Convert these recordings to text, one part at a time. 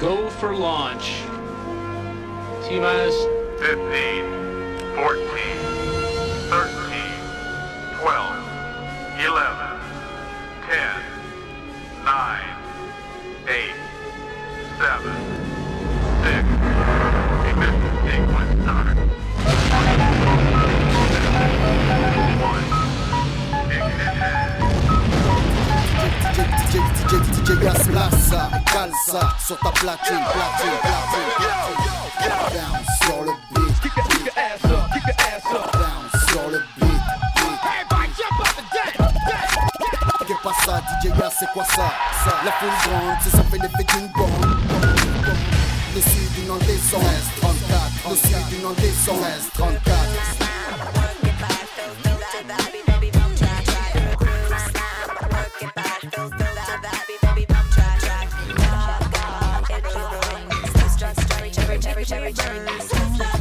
Go for launch. T minus 15, 14, Gas Massa, calza sur ta platine, platine, platine, sur le beat, Keep your, keep your ass up, keep your ass up. down sur le beat. Qu'est pas ça, DJ Gas, c'est quoi ça, ça La foule grande, c'est ça fait l'effet d'une bombe. Le sud du nom des sons, 34. Le sud du nom des sons, 34. Don't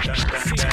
Fantasía.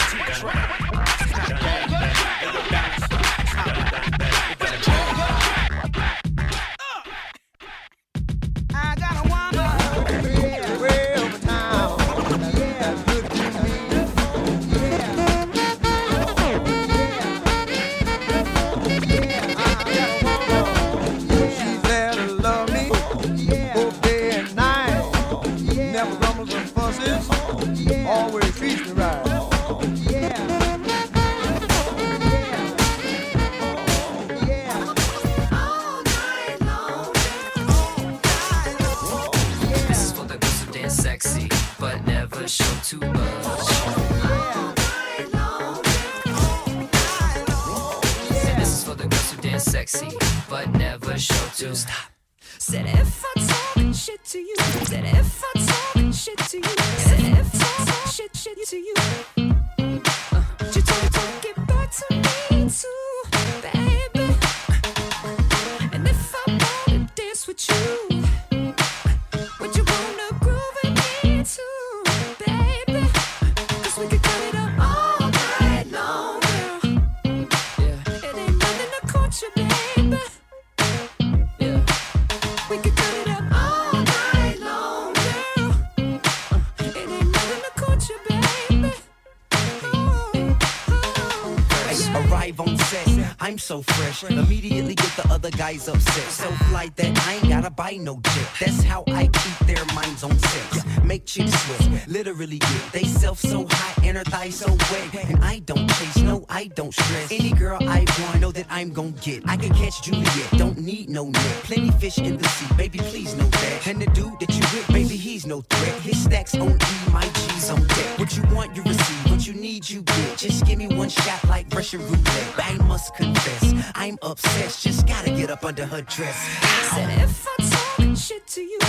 So fresh. Immediately get the other guys upset. So fly that I ain't gotta buy no jet. That's how I keep their minds on sex. Make chicks sweat, literally get they self so high and her thighs so wet. And I don't chase, no, I don't stress. Any girl I want, know that I'm gon' get. I can catch Juliet, don't need no net. Plenty fish in the sea, baby, please know that. And the dude that you with, baby, he's no threat. His stacks on E, my G's on deck. What you want, you receive. You need, you get. Just give me one shot like Russian roulette. I must confess, I'm obsessed. Just gotta get up under her dress. I said if I talk shit to you,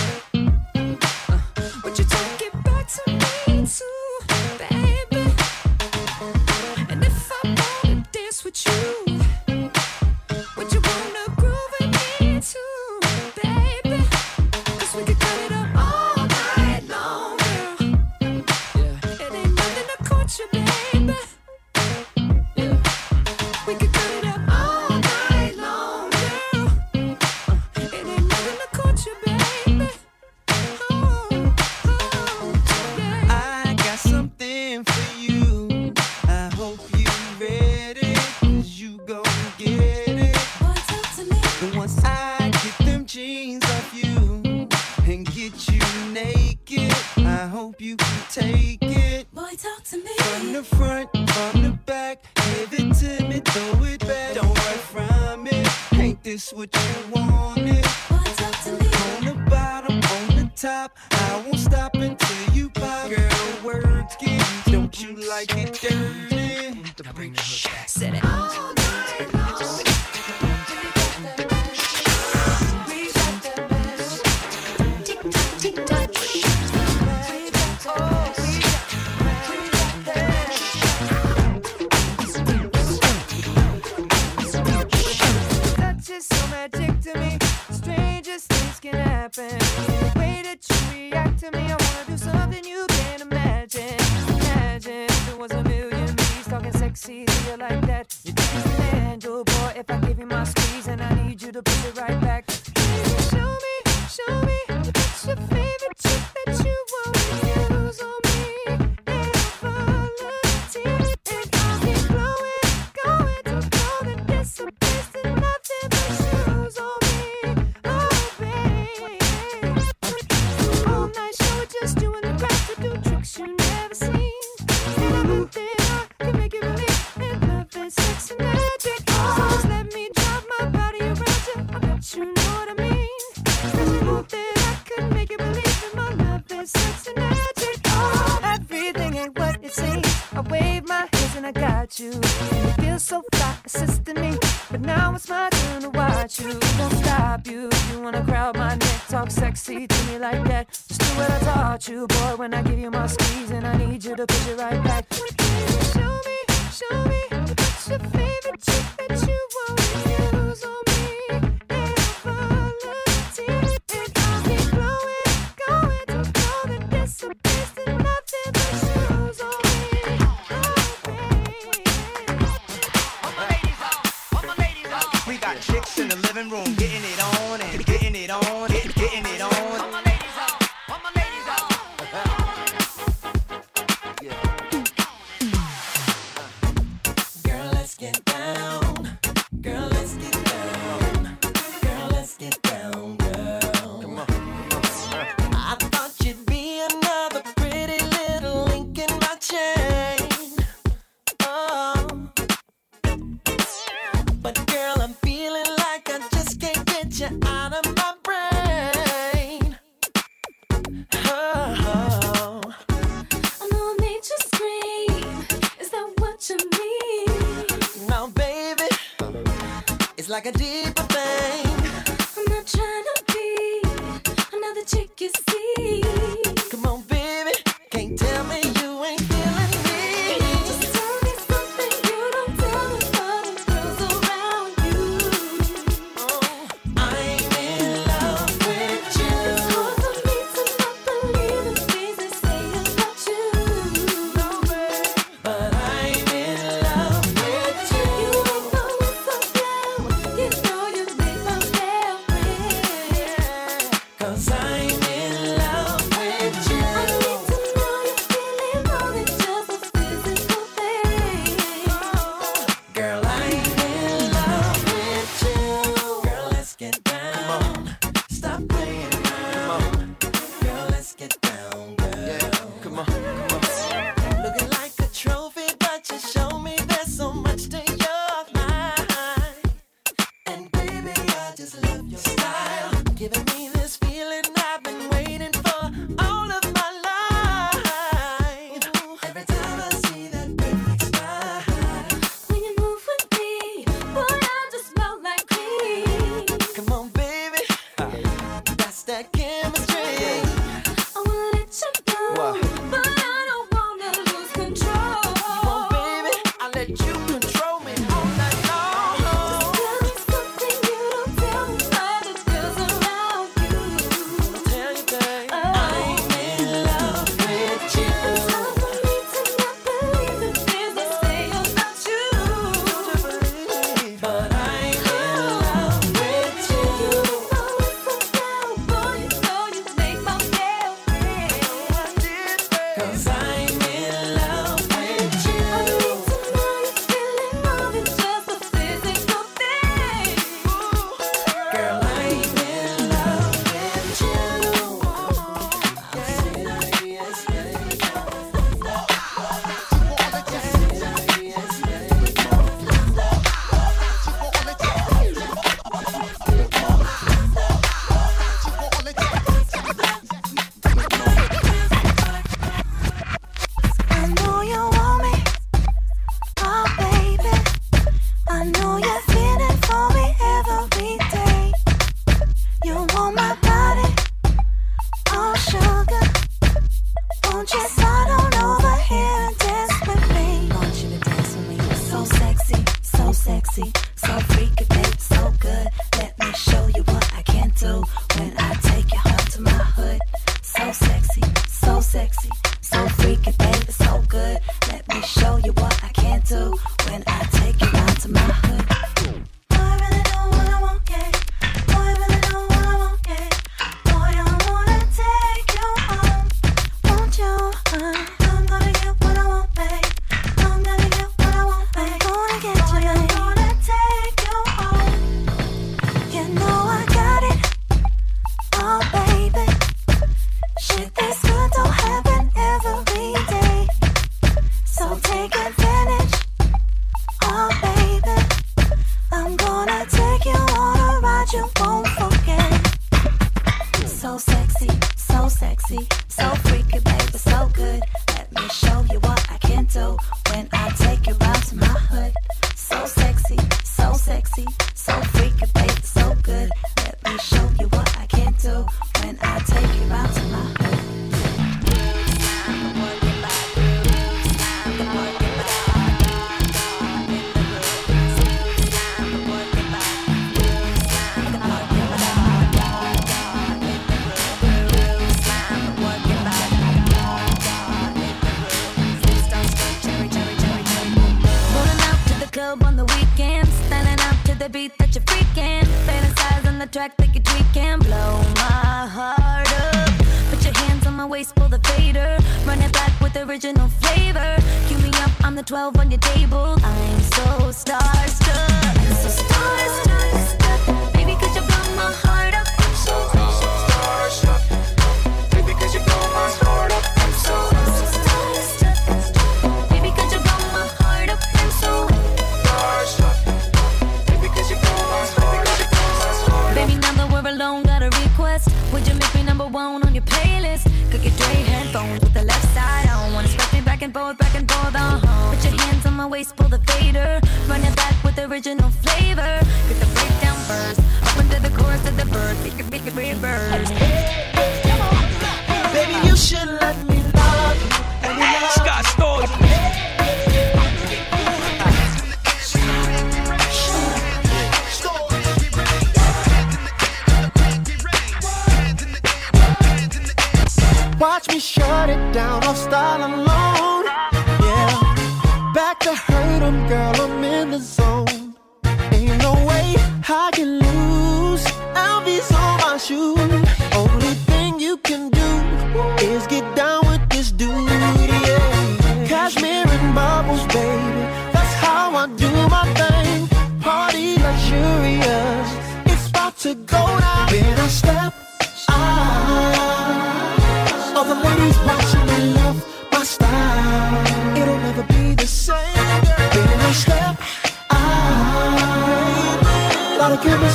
if I give you my. like that. Just do what I taught you, boy, when I give you my squeeze. And I need you to push it right back. like a deep sexy, so freaky.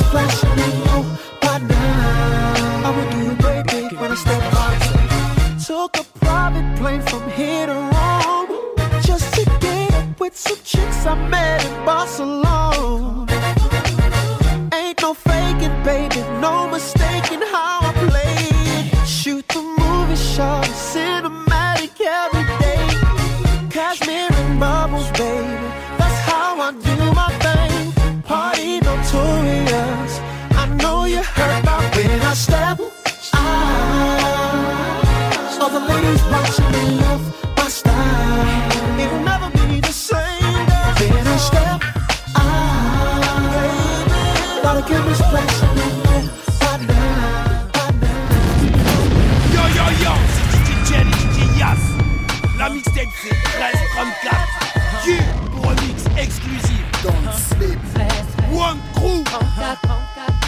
flash me. c'est 1334 Q pour remix exclusif dans le slip One Crew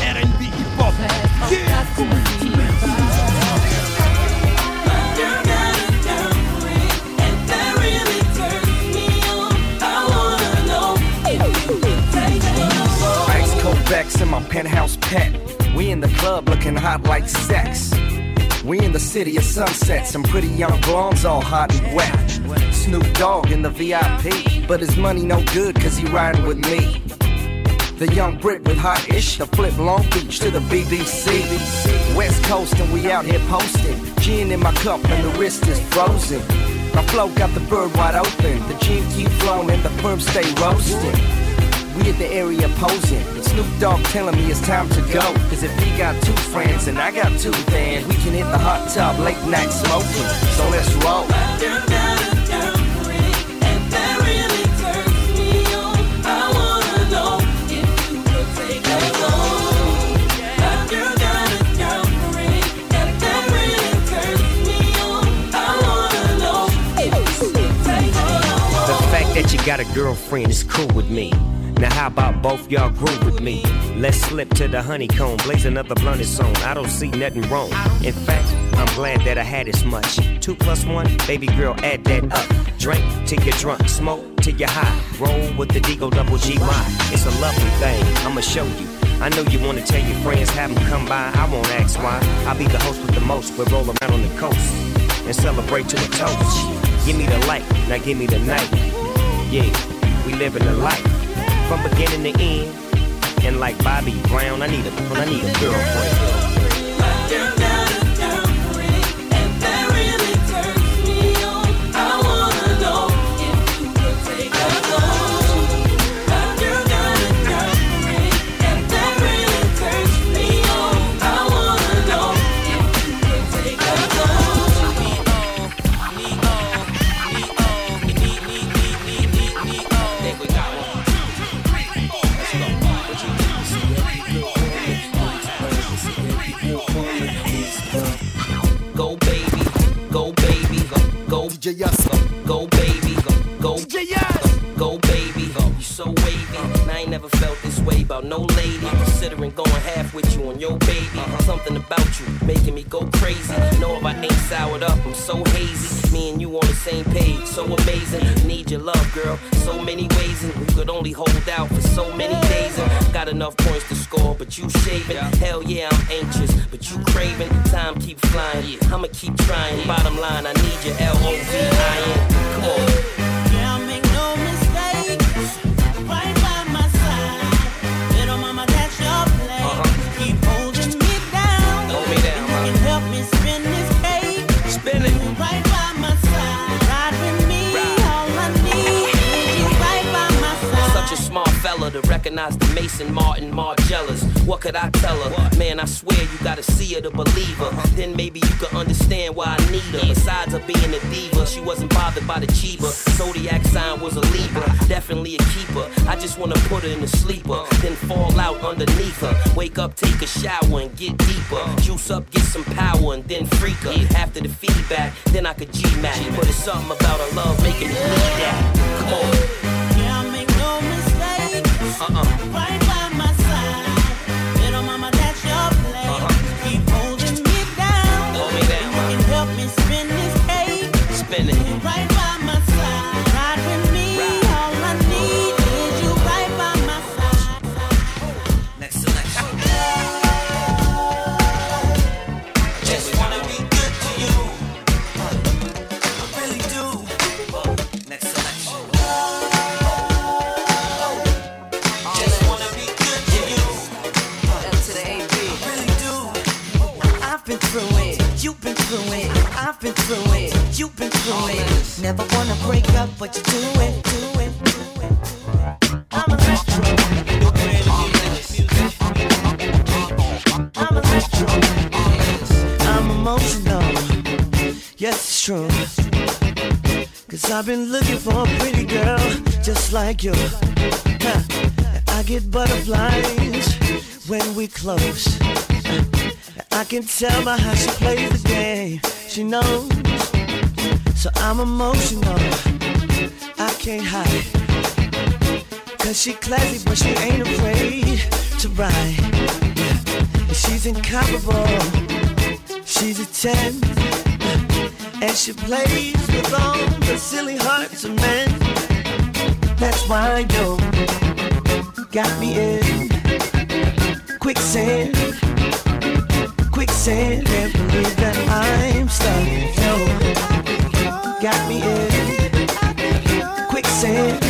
R&B Hip Hop in my penthouse pet. We in the club looking hot like sex. We in the city of sunsets Some pretty young blondes all hot and wet. Snoop Dogg in the VIP. But his money no good, cause he riding with me. The young Brit with hot ish, the flip Long Beach to the BBC. West Coast and we out here posting. Gin in my cup and the wrist is frozen. My flow got the bird wide open. The gin keep flowing and the perm stay roasting. We at the area posing. Snoop Dogg telling me it's time to go. Cause if he got two friends and I got two, then we can hit the hot tub late night smoking. So let's roll got a girlfriend is cool with me. Now how about both y'all groove with me? Let's slip to the honeycomb, blaze another blunt and song. I don't see nothing wrong. In fact, I'm glad that I had as much. Two plus one, baby girl, add that up. Drink till you're drunk, smoke till you're high. Roll with the Deagle Double G Y. It's a lovely thing, I'ma show you. I know you wanna tell your friends, have them come by. I won't ask why. I'll be the host with the most, but roll around on the coast and celebrate to the toast. Give me the light, now give me the night. Yeah, we living the life from beginning to end. And like Bobby Brown, I need a, I need a girlfriend. DJ go baby, go DJ Go you so wavy. And I ain't never felt this way about no lady. Considering going half with you on your baby. Something about you making me go crazy. Know if I ain't soured up, I'm so hazy. Me and you on the same page, so amazing. Need your love, girl. So many ways, and we could only hold out for so many days. And got enough points to score, but you shaving. Hell yeah, I'm anxious, but you craving. Time keep flying. I'ma keep trying. Bottom line, I need your L O V I N. Come on. To recognize the Maison Martin Margielas. What could I tell her? Man, I swear you gotta see her to believe her. Then maybe you could understand why I need her. Besides her being a diva, she wasn't bothered by the Chiba. Zodiac sign was a Libra, definitely a keeper. I just wanna put her in a sleeper, then fall out underneath her. Wake up, take a shower, and get deeper. Juice up, get some power, and then freak her. After the feedback, then I could G-Mac. But it's something about her love making me need that. Come on. Uh-uh. Never wanna break up, but you do it, do it, do it. I'm a retro. I'm a retro. I'm emotional. Yes, it's true. Cause I've been looking for a pretty girl just like you. I get butterflies when we close. I can tell by how she plays the game. She knows. So I'm emotional. I can't hide. Cause she classy, but she ain't afraid to ride. She's incomparable. She's a 10. And she plays with all the silly hearts of men. That's why you got me in quicksand quicksand. Can't believe that I'm stuck. In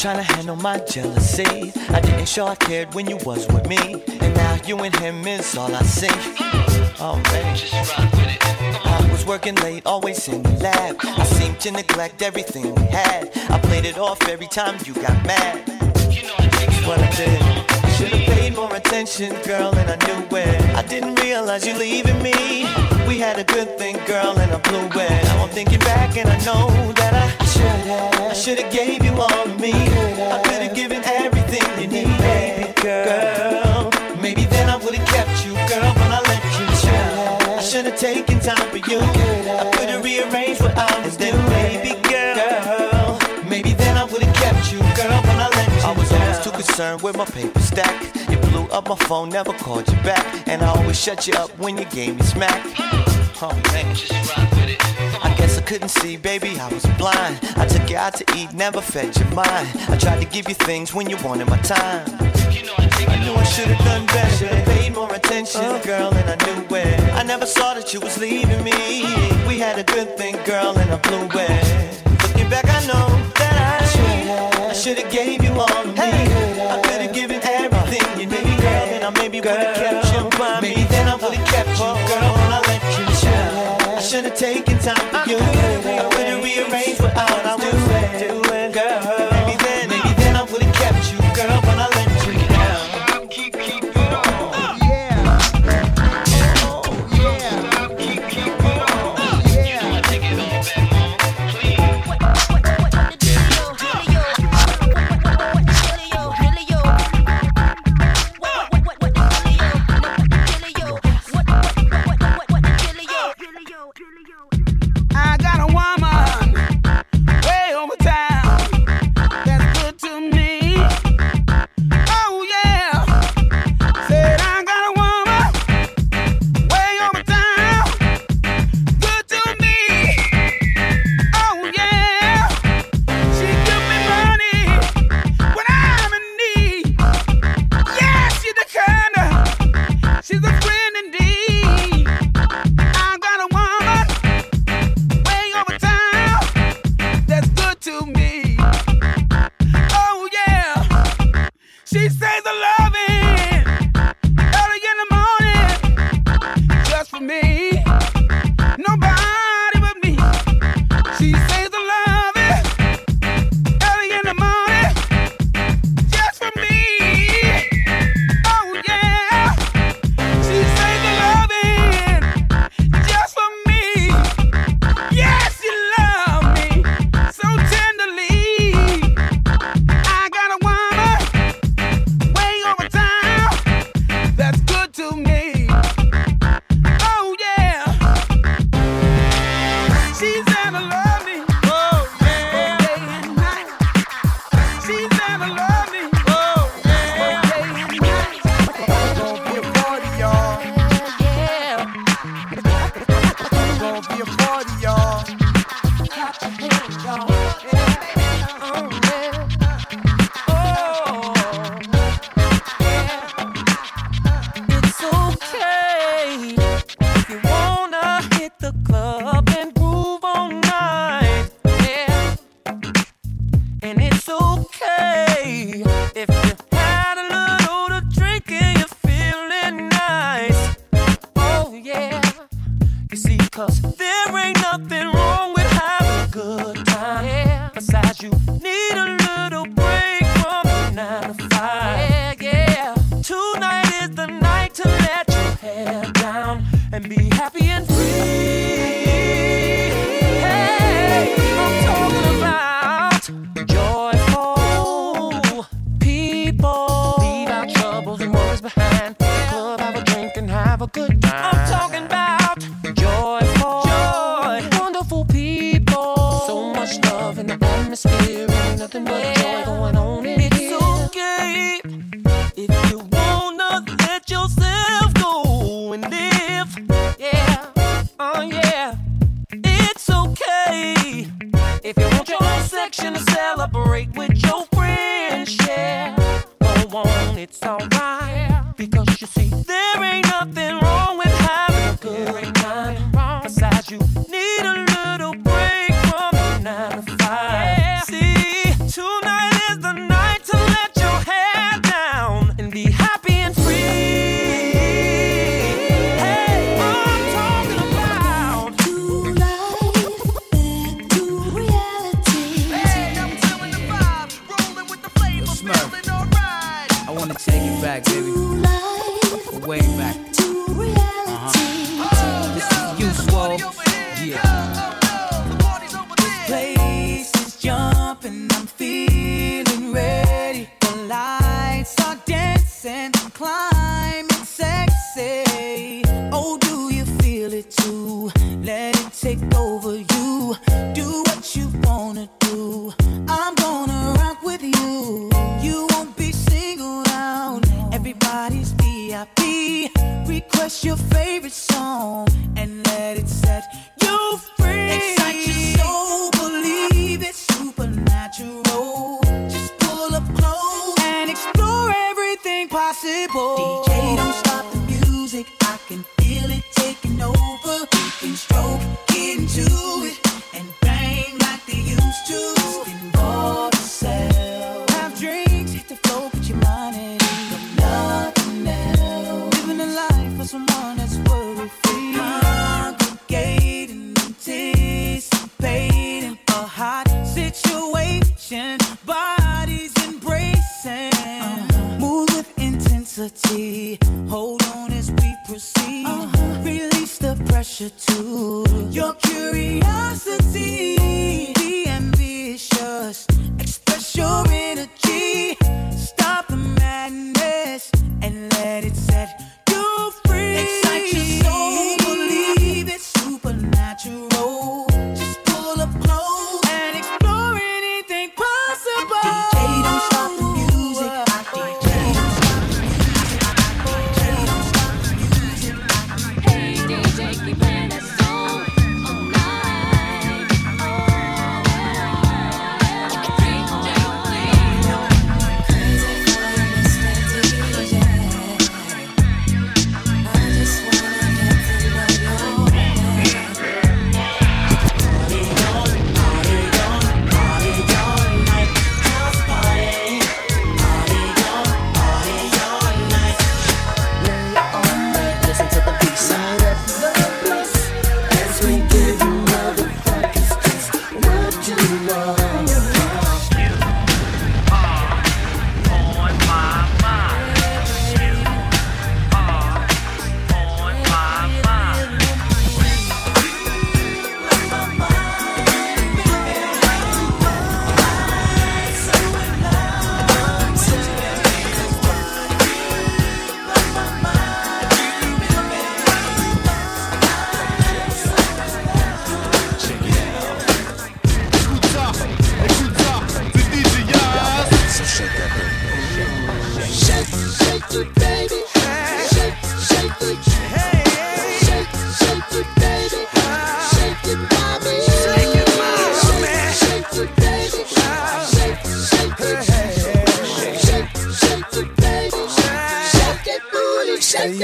trying to handle my jealousy. I didn't show I cared when you was with me. And now you and him is all I see. Man, just rock with it. I was working late, always in the lab. I seemed to neglect everything we had. I played it off every time you got mad. You know I That's what I did. Should've paid more attention, girl, and I knew it. I didn't realize you leaving me. We had a good thing, girl, and I blew it. Now I'm thinking back and I know that I should have. I should have gave you you. I could rearrange what I was doing. concerned with my paper stack. You blew up my phone, never called you back. And I always shut you up when you gave me smack. Oh, man. I guess I couldn't see, baby, I was blind. I took you out to eat, never fed your mind. I tried to give you things when you wanted my time. I knew I should've done better, should've paid more attention, uh-huh. girl, and I knew it. I never saw that you was leaving me. We had a good thing, girl, and I blew it. Looking back, I know I should've gave you all of me. I could've given everything you need, girl. Then I maybe would've kept you by me. Then I would've kept you, girl. When I let you chill, I should've taken time for you. I could've rearranged what I was doing.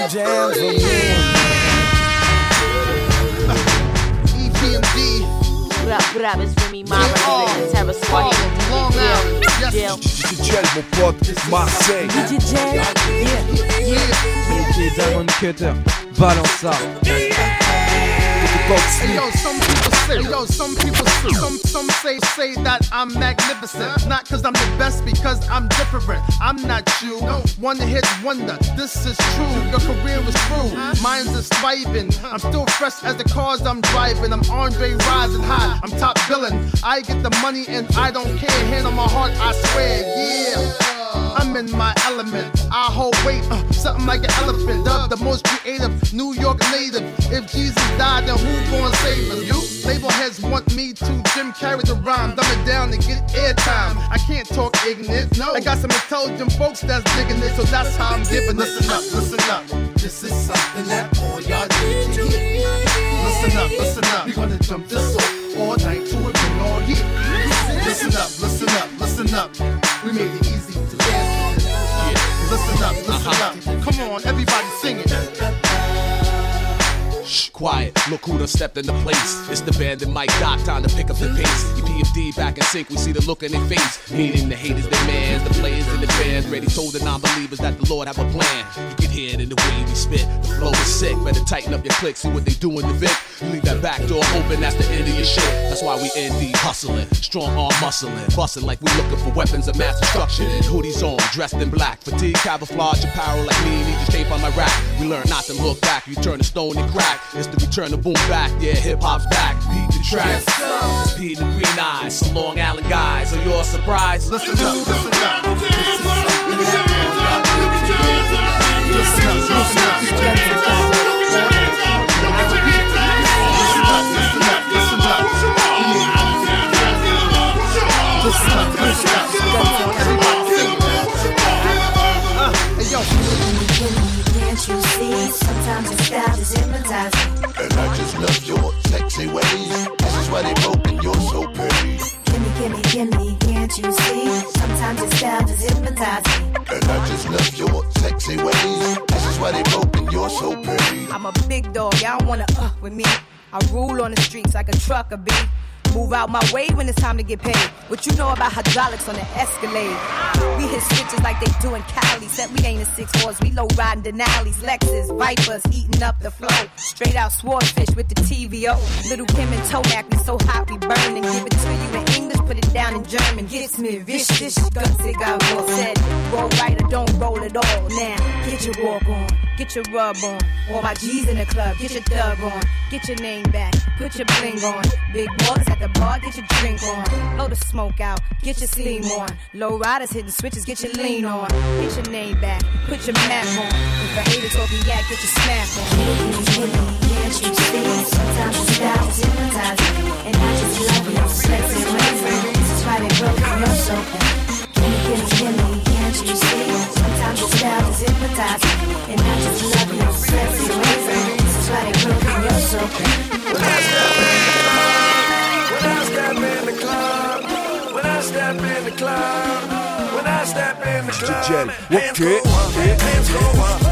Booty. Shake it, booty. EPMD. What up, what up? It's Remy Ma representing Terror Squad. Long Island. Jill. DJ mon pote, Marseille. DJ Jay. DJ Diamond Cutter, balance ça. Hey, yo, some people yo, some people some, some say, say that I'm magnificent. Not cause I'm the best, because I'm different. I'm not you. One hit wonder. This is true. Your career is through. Mine's is thriving. I'm still fresh as the cars I'm driving. I'm Andre rising high. I'm top billing. I get the money and I don't care. Hand on my heart, I swear, yeah. I'm in my element. I hold weight, uh, something like an elephant. Dubbed the most creative New York native. If Jesus died, then who gon' save us? You? Label heads want me to Jim Carrey the rhyme, dumb it down and get airtime. I can't talk ignorant. No, I got some intelligent folks that's digging it, so that's how I'm giving it. Listen up, listen up. This is something that all y'all need to hear. Listen up, listen up. We gonna jump this off all night to it and all year. Listen up, listen up, listen up. We made it Listen up, listen uh-huh. up. Come on, everybody sing it. Shh, quiet. Look who done stepped into place. It's the band and Mike Doc, time to pick up the pace. EPFD back in sync, we see the look in their face. Meaning the haters, the mans, the players in the bands. Ready told the non-believers that the Lord have a plan. You can hear it in the way we spit. The flow is sick. Better tighten up your click, see what they do in the Vic. You leave that back door open, that's the end of your shit. That's why we ND hustling, strong arm muscling, busting like we looking for weapons of mass destruction. Hoodies on, dressed in black, fatigue, camouflage, apparel like me. Need just came on my rack. We learn not to look back. You turn the stone and crack back. Instantly return the boom back. Yeah, hip hop's back. Beat the track. Pete and Green Eyes, some Long Island guys. Are you all surprised? Listen up, listen up. Listen up, listen up. Listen up, Hey yo. Can't you see? Sometimes sexy ways. This is why they broke and you're so pretty. Gimme, gimme, gimme, can't you see? Sometimes your style just hypnotizes me. And I just love your sexy ways. This is why they broke and you're so pretty. I'm a big dog, y'all wanna uh with me. I rule on the streets like a trucker bee. Move out my way when it's time to get paid. What you know about hydraulics on the Escalade? We hit switches like they do in Cali. Said we ain't in six fours, we low riding Denali's, Lexus, Vipers, eating up the flow. Straight out swordfish with the TVO. Little Kim and Tomac, we so hot we burn and give it to you in English, put it down in German. Gets me vicious. gunsig, I will said. Roll right or don't roll at all. Now, get your walk on, get your rub on. All my G's in the club, get your thug on. Get your name back, put your bling on. Big boys at the bar, get your drink on. Blow the smoke out, get your steam on. Low riders hitting switches, get your lean on. Get your name back, put your map on. If a hater talking yak, get your snap on. Can't? Sometimes is. And I just love your sexy Michel. Hands go up, hands go up.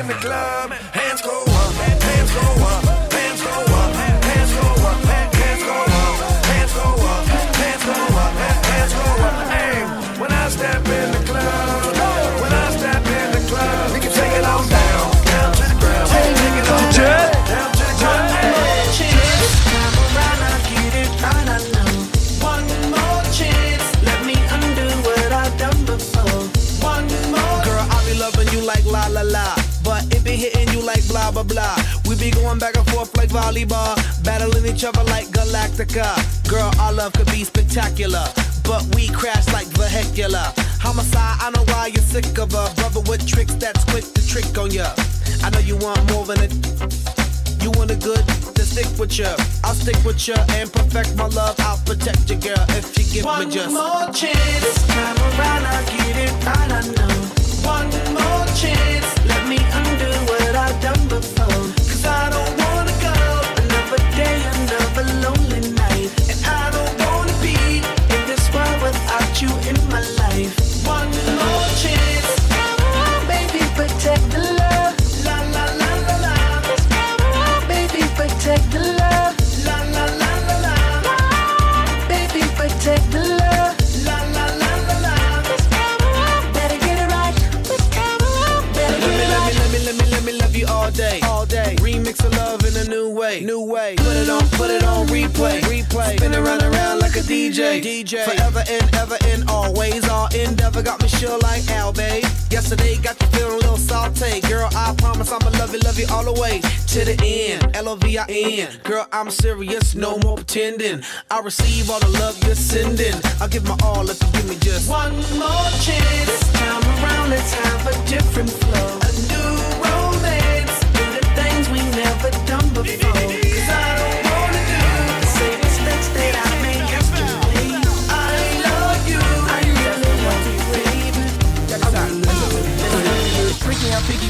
In the club, hands volleyball, battling each other like Galactica. Girl, our love could be spectacular, but we crash like vehicular. Homicide, I know why you're sick of a brother with tricks that's quick to trick on ya. I know you want more than a. You want a good to stick with ya. I'll stick with ya and perfect my love. I'll protect you, girl, if you give One me just more chance. This time around, I get it right, I know. One more chance. Replay, replay. Spin around around like a DJ, DJ. Forever and ever and always, all endeavor got me sure like Al, babe. Yesterday got you feeling a little saute, girl. I promise I'ma love you, love you all the way to the end. L O V I N, girl. I'm serious, no more pretending. I receive all the love you're sending. I'll give my all if you give me just One more chance. This time around, let's have a different flow. A new romance. Do the things we never done before.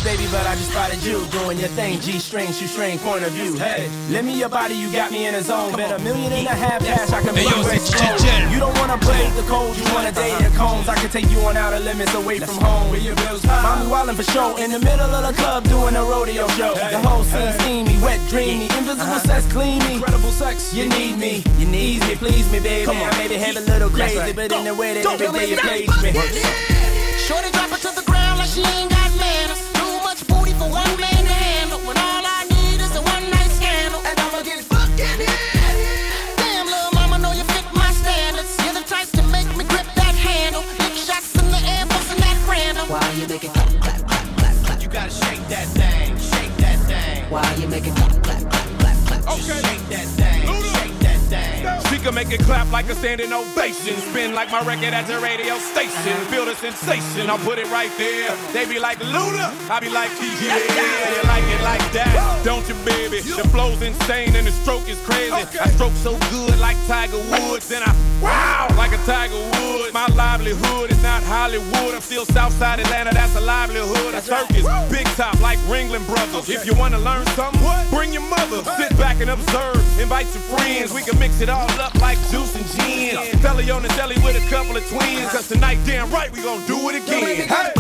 Freaky, baby, but I just spotted you doing your thing. G string, shoestring, point of view. Hey, let me your body, you got me in a zone. Bet a million and a half cash, I can Hey, yo, it it's slow. Jen. You don't wanna play the cold, you wanna date the cones. I can take you on outer limits away from home. Where your bills Mommy wildin' for show in the middle of the club doing a rodeo show. The whole scene steamy, wet, dreamy, invisible uh-huh. sex, clean me. Incredible sex, you need me, you need me, please me, baby. Come on. Be having a little crazy, but in the way that every day you please me. Shorty drop it to the ground like she ain't got for one man standing ovation. Spin like my record at the radio station. Build a sensation, I'll put it right there. They be like Luda, I be like, yeah, you like it like that, don't you, baby? The flow's insane and the stroke is crazy. I stroke so good like Tiger Woods, and I wow like a Tiger Woods. My livelihood is not Hollywood. I'm still Southside Atlanta, that's a livelihood. A circus, big top like Ringling Brothers. If you wanna learn something, bring your mother. Sit back and observe. Invite your friends. We can mix it all up like juice and gin. Belly on the deli with a couple of twins. Cause tonight, damn right, we gon' do it again. Hey.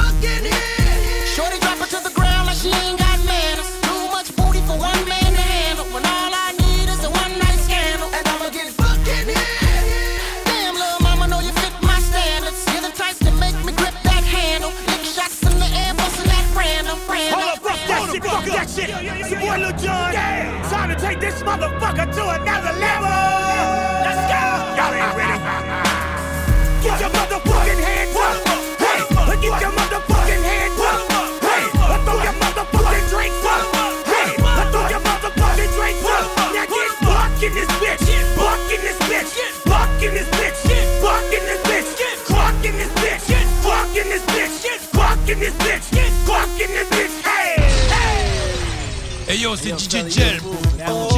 Shorty drop her to the ground like she ain't got manners. Too much booty for one man to handle. When all I need is a one night scandal. And I'ma get fucking in. Damn, little mama, know you fit my standards. You're the type to make me grip that handle. Lick shots in the air, busting that random, random. Hold up, fuck that shit, fuck that shit. It's your boy Lil Jon. Time to take this motherfucker to another level. Let's go. Y'all ain't ready. Get your motherfucking hands up. Hey, get your motherfucking hands up. Hey, throw your motherfucking drinks up. Hey, throw your motherfucking drinks up. Now get buck in this bitch. Buck in this bitch. Buck in this bitch. Buck in this bitch. Clock in this bitch. Buck in this bitch. Buck in this bitch. Buck in this bitch. Hey, hey. Hey yo, c'est DJ Gel. Gel. Gel.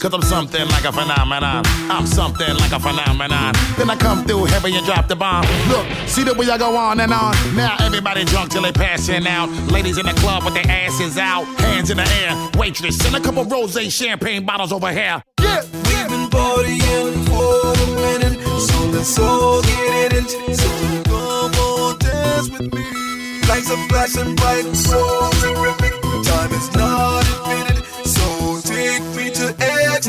Cause I'm something like a phenomenon. I'm something like a phenomenon. Then I come through heavy and drop the bomb. Look, see the way I go on and on. Now everybody drunk till they passing out. Ladies in the club with their asses out, hands in the air. Waitress, send a couple rose champagne bottles over here. Yeah, we've been partying for a minute, so let's all get it into. So come on, dance with me. Lights are flashing bright, so terrific. Time is not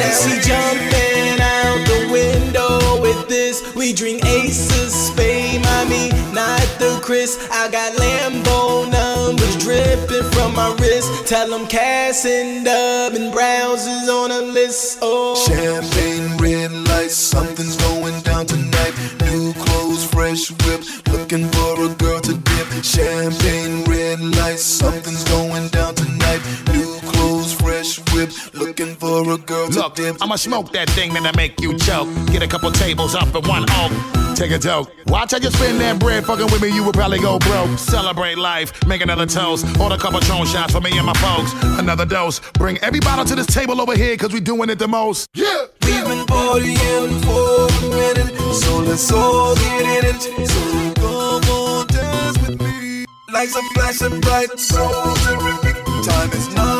Now we jumping out the window with this. We drink Aces, Spade, mommy, not the Chris. I got Lambo numbers dripping from my wrist. Tell them Cass and Dub and Browns is on a list. Oh, Champagne, red lights, something's going down tonight. New clothes, fresh whip, looking for a girl to dip. Champagne, red lights, something's going down whip, looking for a girl to Look, dip. I'ma smoke that thing that'll make you choke. Get a couple tables up at one oak. Take a toke. Watch how you spend that bread fucking with me, you would probably go broke. Celebrate life, make another toast. Order a couple Patron shots for me and my folks. Another dose. Bring every bottle to this table over here, cause we doing it the most. Yeah! We've been partying for a minute, so let's all get in it. So come on, dance with me. Lights are flashing bright, so terrific. Time is not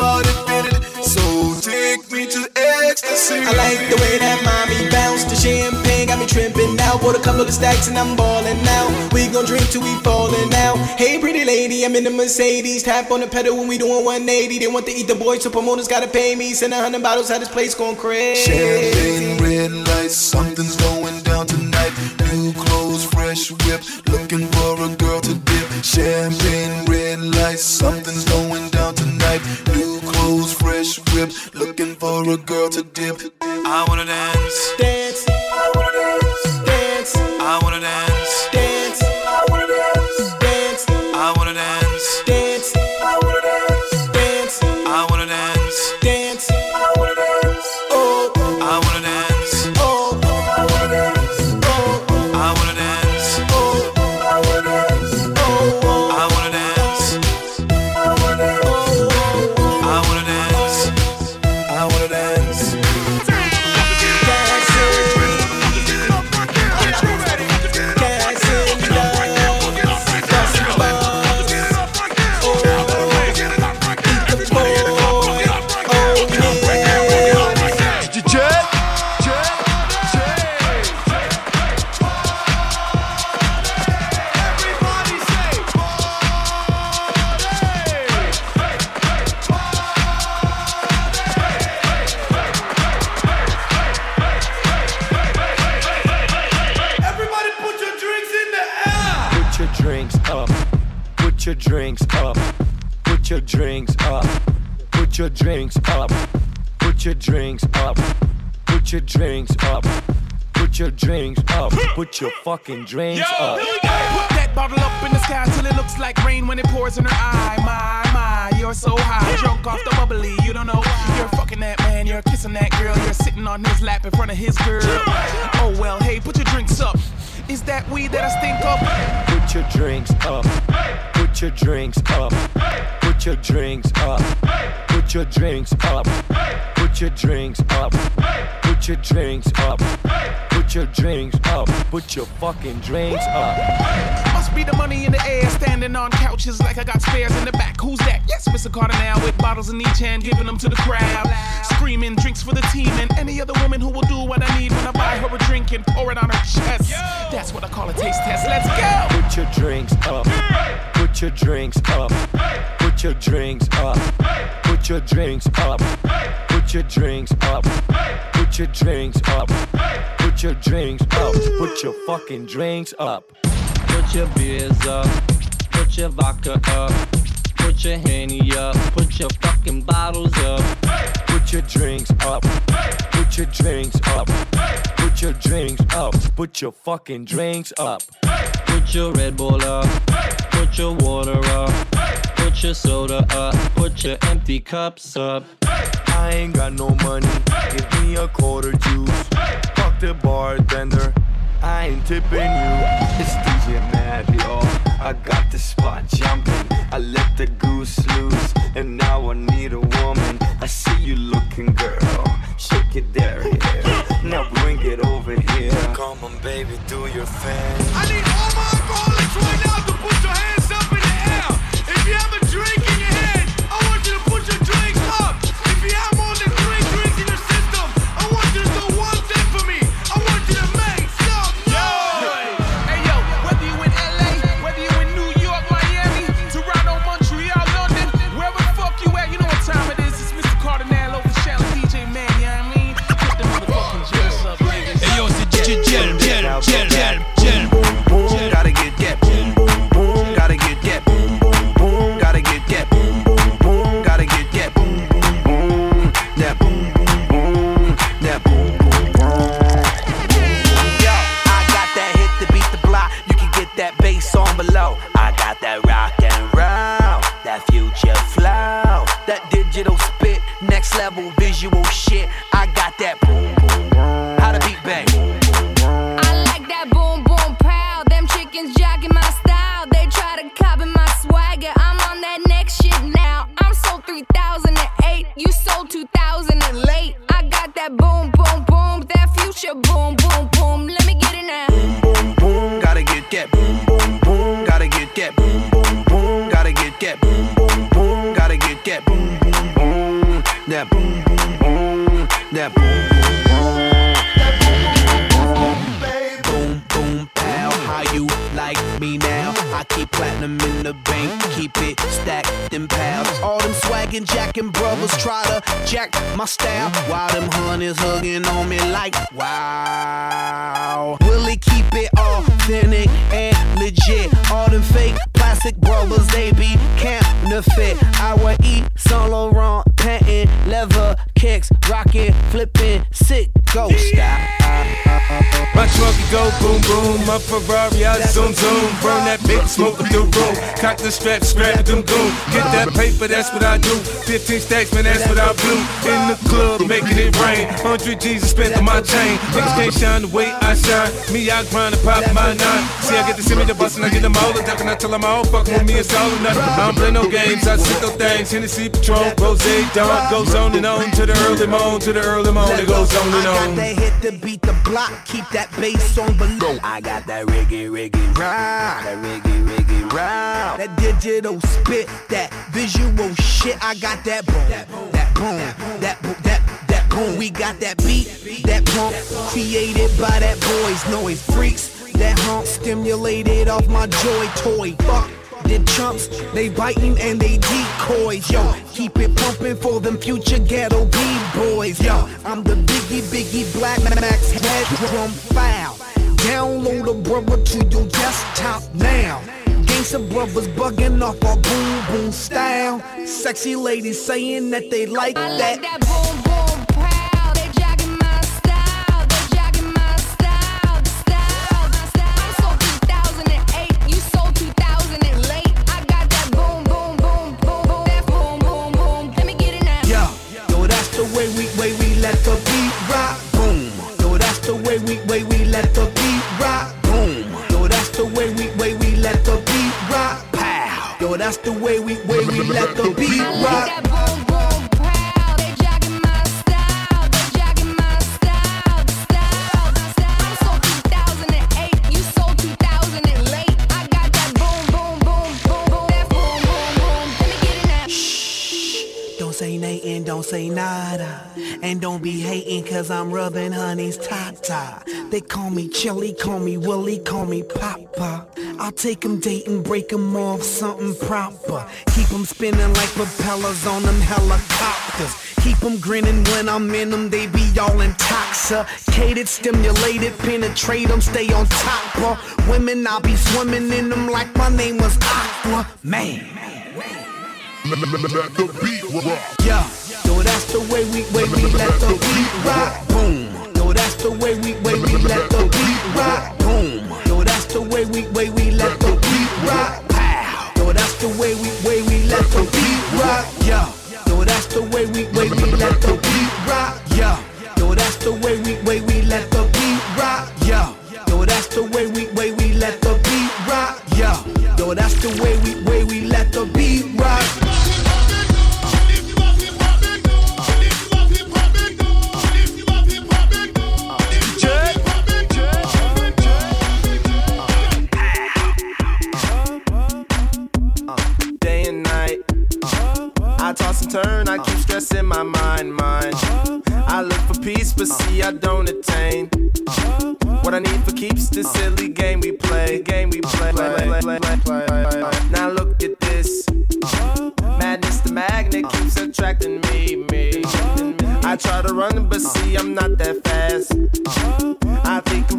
I like the way that mommy bounced the champagne, got me tripping now. Bought a couple of stacks and I'm balling now. We gon' drink till we falling out. Hey, pretty lady, I'm in the Mercedes. Tap on the pedal when we doing 180. They want to eat the boys, so promoters gotta pay me. Send a hundred bottles, how this place going crazy. Champagne, red lights, something's going down tonight. New clothes, fresh whip, looking for a girl to dip. Champagne, red lights, something's for a girl to dip. I wanna dance. Up. Put your drinks up. Put your drinks up. Put your drinks up. Put your fucking drinks up. Put that bottle up in the sky till it looks like rain when it pours in her eye. My, my, you're so high. Drunk off the bubbly, you don't know. You're fucking that man, you're kissing that girl. You're sitting on his lap in front of his girl. Oh well, hey, put your drinks up. Is that weed that I stink up? Put your drinks up. Put your drinks up. Put your drinks up. Put your drinks up. Put your drinks up. Put your drinks up. Put your drinks up. Put your fucking drinks up. Must be the money in the air, standing on couches like I got spares in the back. Who's that? Yes, Mr. Cardinal, with bottles in each hand, giving them to the crowd. Screaming drinks for the team and any other woman who will do what I need when I buy her a drink and pour it on her chest. That's what I call a taste test. Let's go. Put your drinks up. Put your drinks up. Put your drinks up. Put your drinks up. Put your drinks up. Put your drinks up. Put your drinks up. Put your fucking drinks up. Put your beers up. Put your vodka up. Put your henny up. Put your fucking bottles up. Put your drinks up. Put your drinks up. Put your drinks up. Put your fucking drinks up. Put your Red Bull up. Put your water up. Put your soda up. Put your empty cups up. I ain't got no money. Give me a quarter juice. Fuck the bartender. I ain't tipping you. It's DJ Mad, y'all. I got the spot jumping. I let the goose loose, and now I need a woman. I see you looking, girl. Shake it there, yeah. Now bring it over here. Come on, baby, do your thing. I need all Truck can go boom boom, my Ferrari I zoom zoom, burn that big smoke up the room, cock the strap, scrap it, doom doom, get that paper, that's what I do. 15 stacks, man, that's what I blew. In the club, making it rain. 100 G's spent on my chain. Niggas can't shine the way I shine. Me, I grind and pop my nine. See, I get to see me the bus and I get them all the and I tell them all fucking with me, it's all or nothing. I don't play no games, I sit no things. Hennessy Patron, Rose, Dawn, goes on and on to the early morn, to the early morn, it goes on and I got on. that hit to beat the block, keep that bass on below. I got that reggae, reggae, rock, that reggae, reggae, rock. That digital spit, that visual shit. I got that boom, that boom, that boom, that boom, that that boom. We got that beat, that pump, created by that boys, noise freaks. That hump stimulated off my joy toy. Fuck. The chumps, they biting and they decoys. Yo, keep it pumping for them future ghetto B-boys. Yo, I'm the biggie, biggie, black man max head drum file. Download a brother to your desktop now. Gangsta brothers bugging off our boom boom style. Sexy ladies saying that they like I that. like that way we way we let the beat rock. Boom. Yo, that's the way we way we let the beat rock. Pow. Yo, that's the way we way we let the beat rock. Nothing, don't say nada. And don't be hating cause I'm rubbing honey's tata. They call me Chili, call me Willie, call me Papa. I'll take 'em dating, break 'em off something proper. Keep 'em spinning like propellers on them helicopters. Keep 'em grinning when I'm in 'em, they be all intoxicated, stimulated, penetrate 'em, stay on top of women. I'll be swimming in 'em like my name was Aqua Man. Yeah, yo, that's the way we way we let the beat rock. Boom. Yo, that's the way we way we let the beat rock. Boom. Yo, that's the way we way we let the beat rock. Pow. Yo, that's the way we way we let the beat rock. Yo, that's the way we way we let the beat rock. Yo, that's the way we way we let the beat rock. Yo. Yo, that's the way we way we let the beat rock. Turn, I keep stressing my mind, mind. I look for peace, but see I don't attain. What I need for keeps this silly game we play, game we play. Now look at this. Madness, the magnet keeps attracting me, me. I try to run, but see I'm not that fast.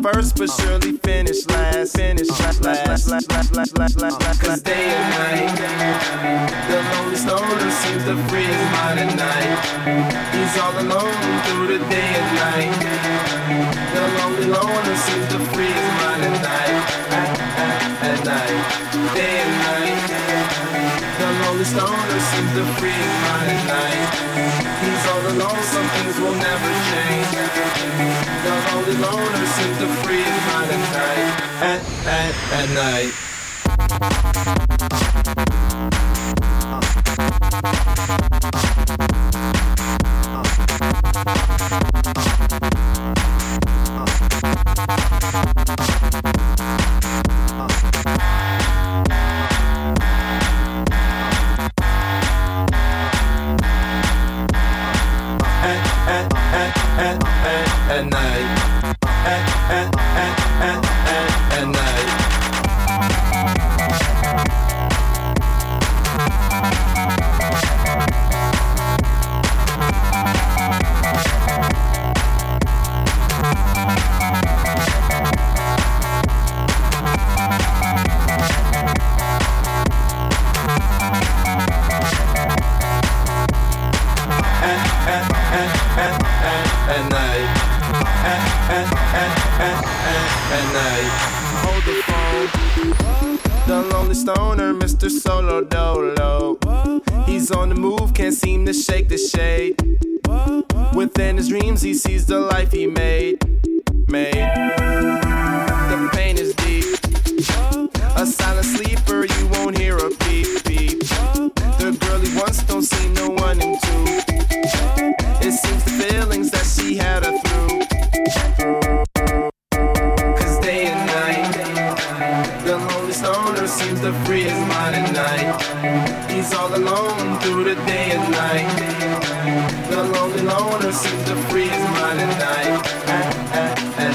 First, but surely finish last. Finish last, last, last, last, last, last, last, last. Cause day and night, the lonely stoner seems to free his mind at night. He's all alone through the day and night. The lonely loner seems to free his mind at night. At, at, at night, day and night. The lonely stoner seems to free his mind at night. He's all alone, some things will never change. The lonely loner seems to free his mind at night. At, at, at night. At,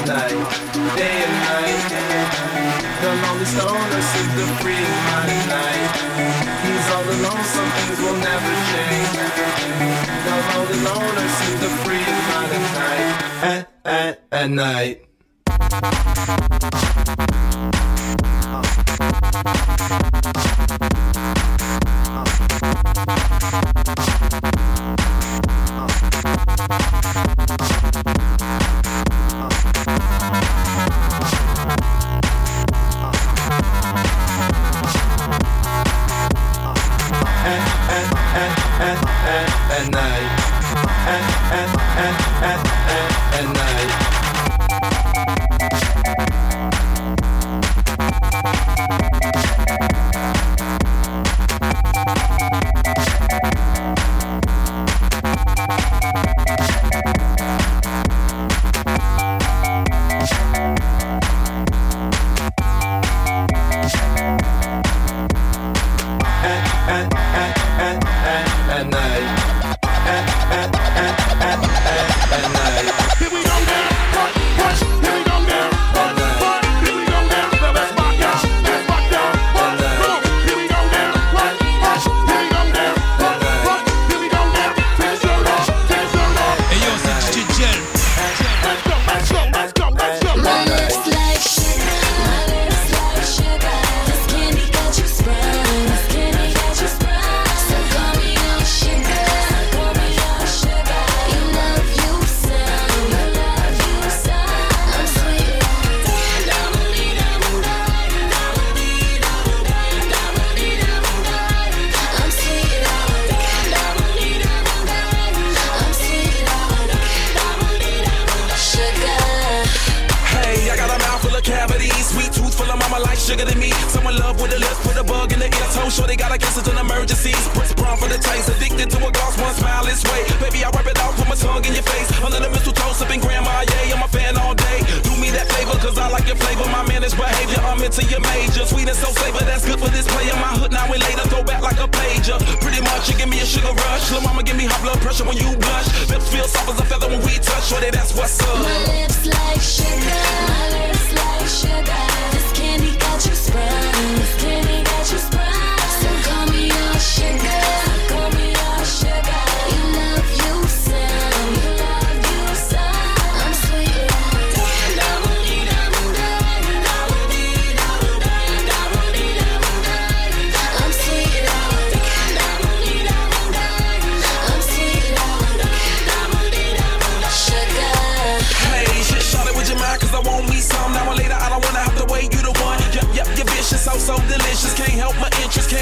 night, day and night. The lonely mind at night. All will never change. The lonely loner to free his mind at night. At, at, at night. Sugar to me. Someone love with the lips, put a bug in the ear. Toe sure they got a guess it's an emergencies. Press brown for the taste, addicted to a gloss, one smile this way. Baby, I wipe it out, put my tongue in your face. Under the mistletoe, sipping grandma, ah, yeah, I'm a fan all day. Do me that favor, cause I like your flavor. My managed behavior, I'm into your major. Sweet and so flavor, that's good for this player. My hood now and later, throw back like a pager. Pretty much, you give me a sugar rush. Lil' mama, give me high blood pressure when you blush. Lips feel soft as a feather when we touch. Shorty, that's what's up. My lips like sugar, my lips like sugar. Candy got you this candy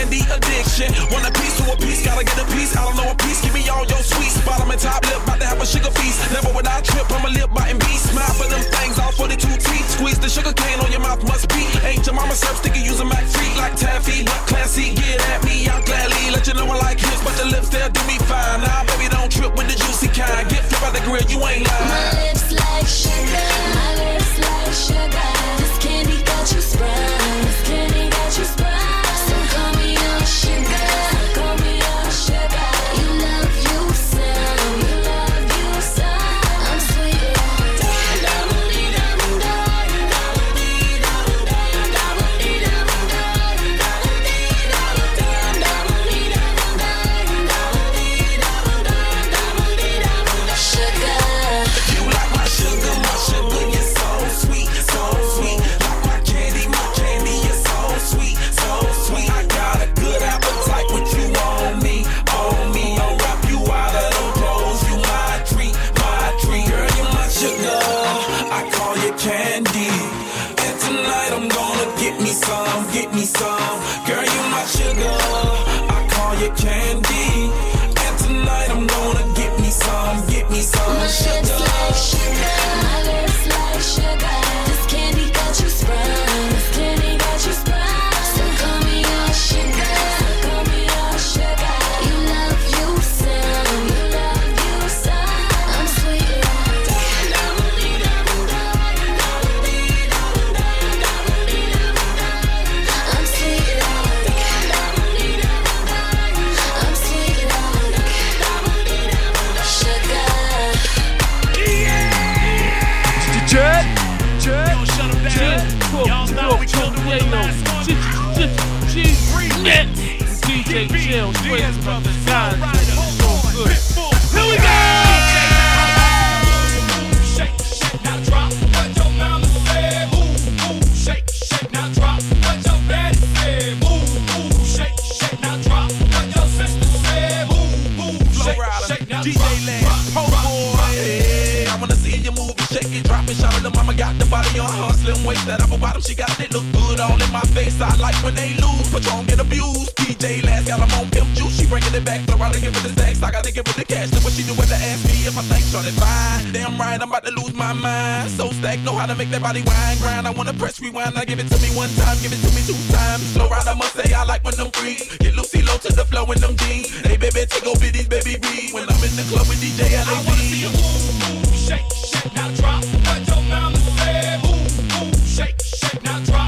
candy addiction. Want a piece to a piece, gotta get a piece. I don't know a piece, give me all your sweets. Bottom and top lip, about to have a sugar feast. Never would I trip, I'm a lip biting beast. Smile for them things, all 42 teeth. Squeeze the sugar cane on your mouth, must be. Ain't your mama serve sticky, use a Mac free like taffy. Classy, get at me, I'll gladly let you know I like his, but the lips there do me fine. Nah, baby, don't trip with the juicy kind. Get flip out the grill, you ain't lying. My lips like sugar, my lips like sugar. This candy got you sprung, this candy got you sprung. mind. So stack, know how to make that body wine, grind. I wanna press rewind, I give it to me one time, give it to me two times. Slow ride, I must say I like when them freeze. Get Lucy low to the flow in them jeans. Hey baby, take over these baby B. When I'm in the club with DJ LAB. I wanna see you move, move, shake, shake, now drop. What your mama said, move, move, shake, shake, now drop.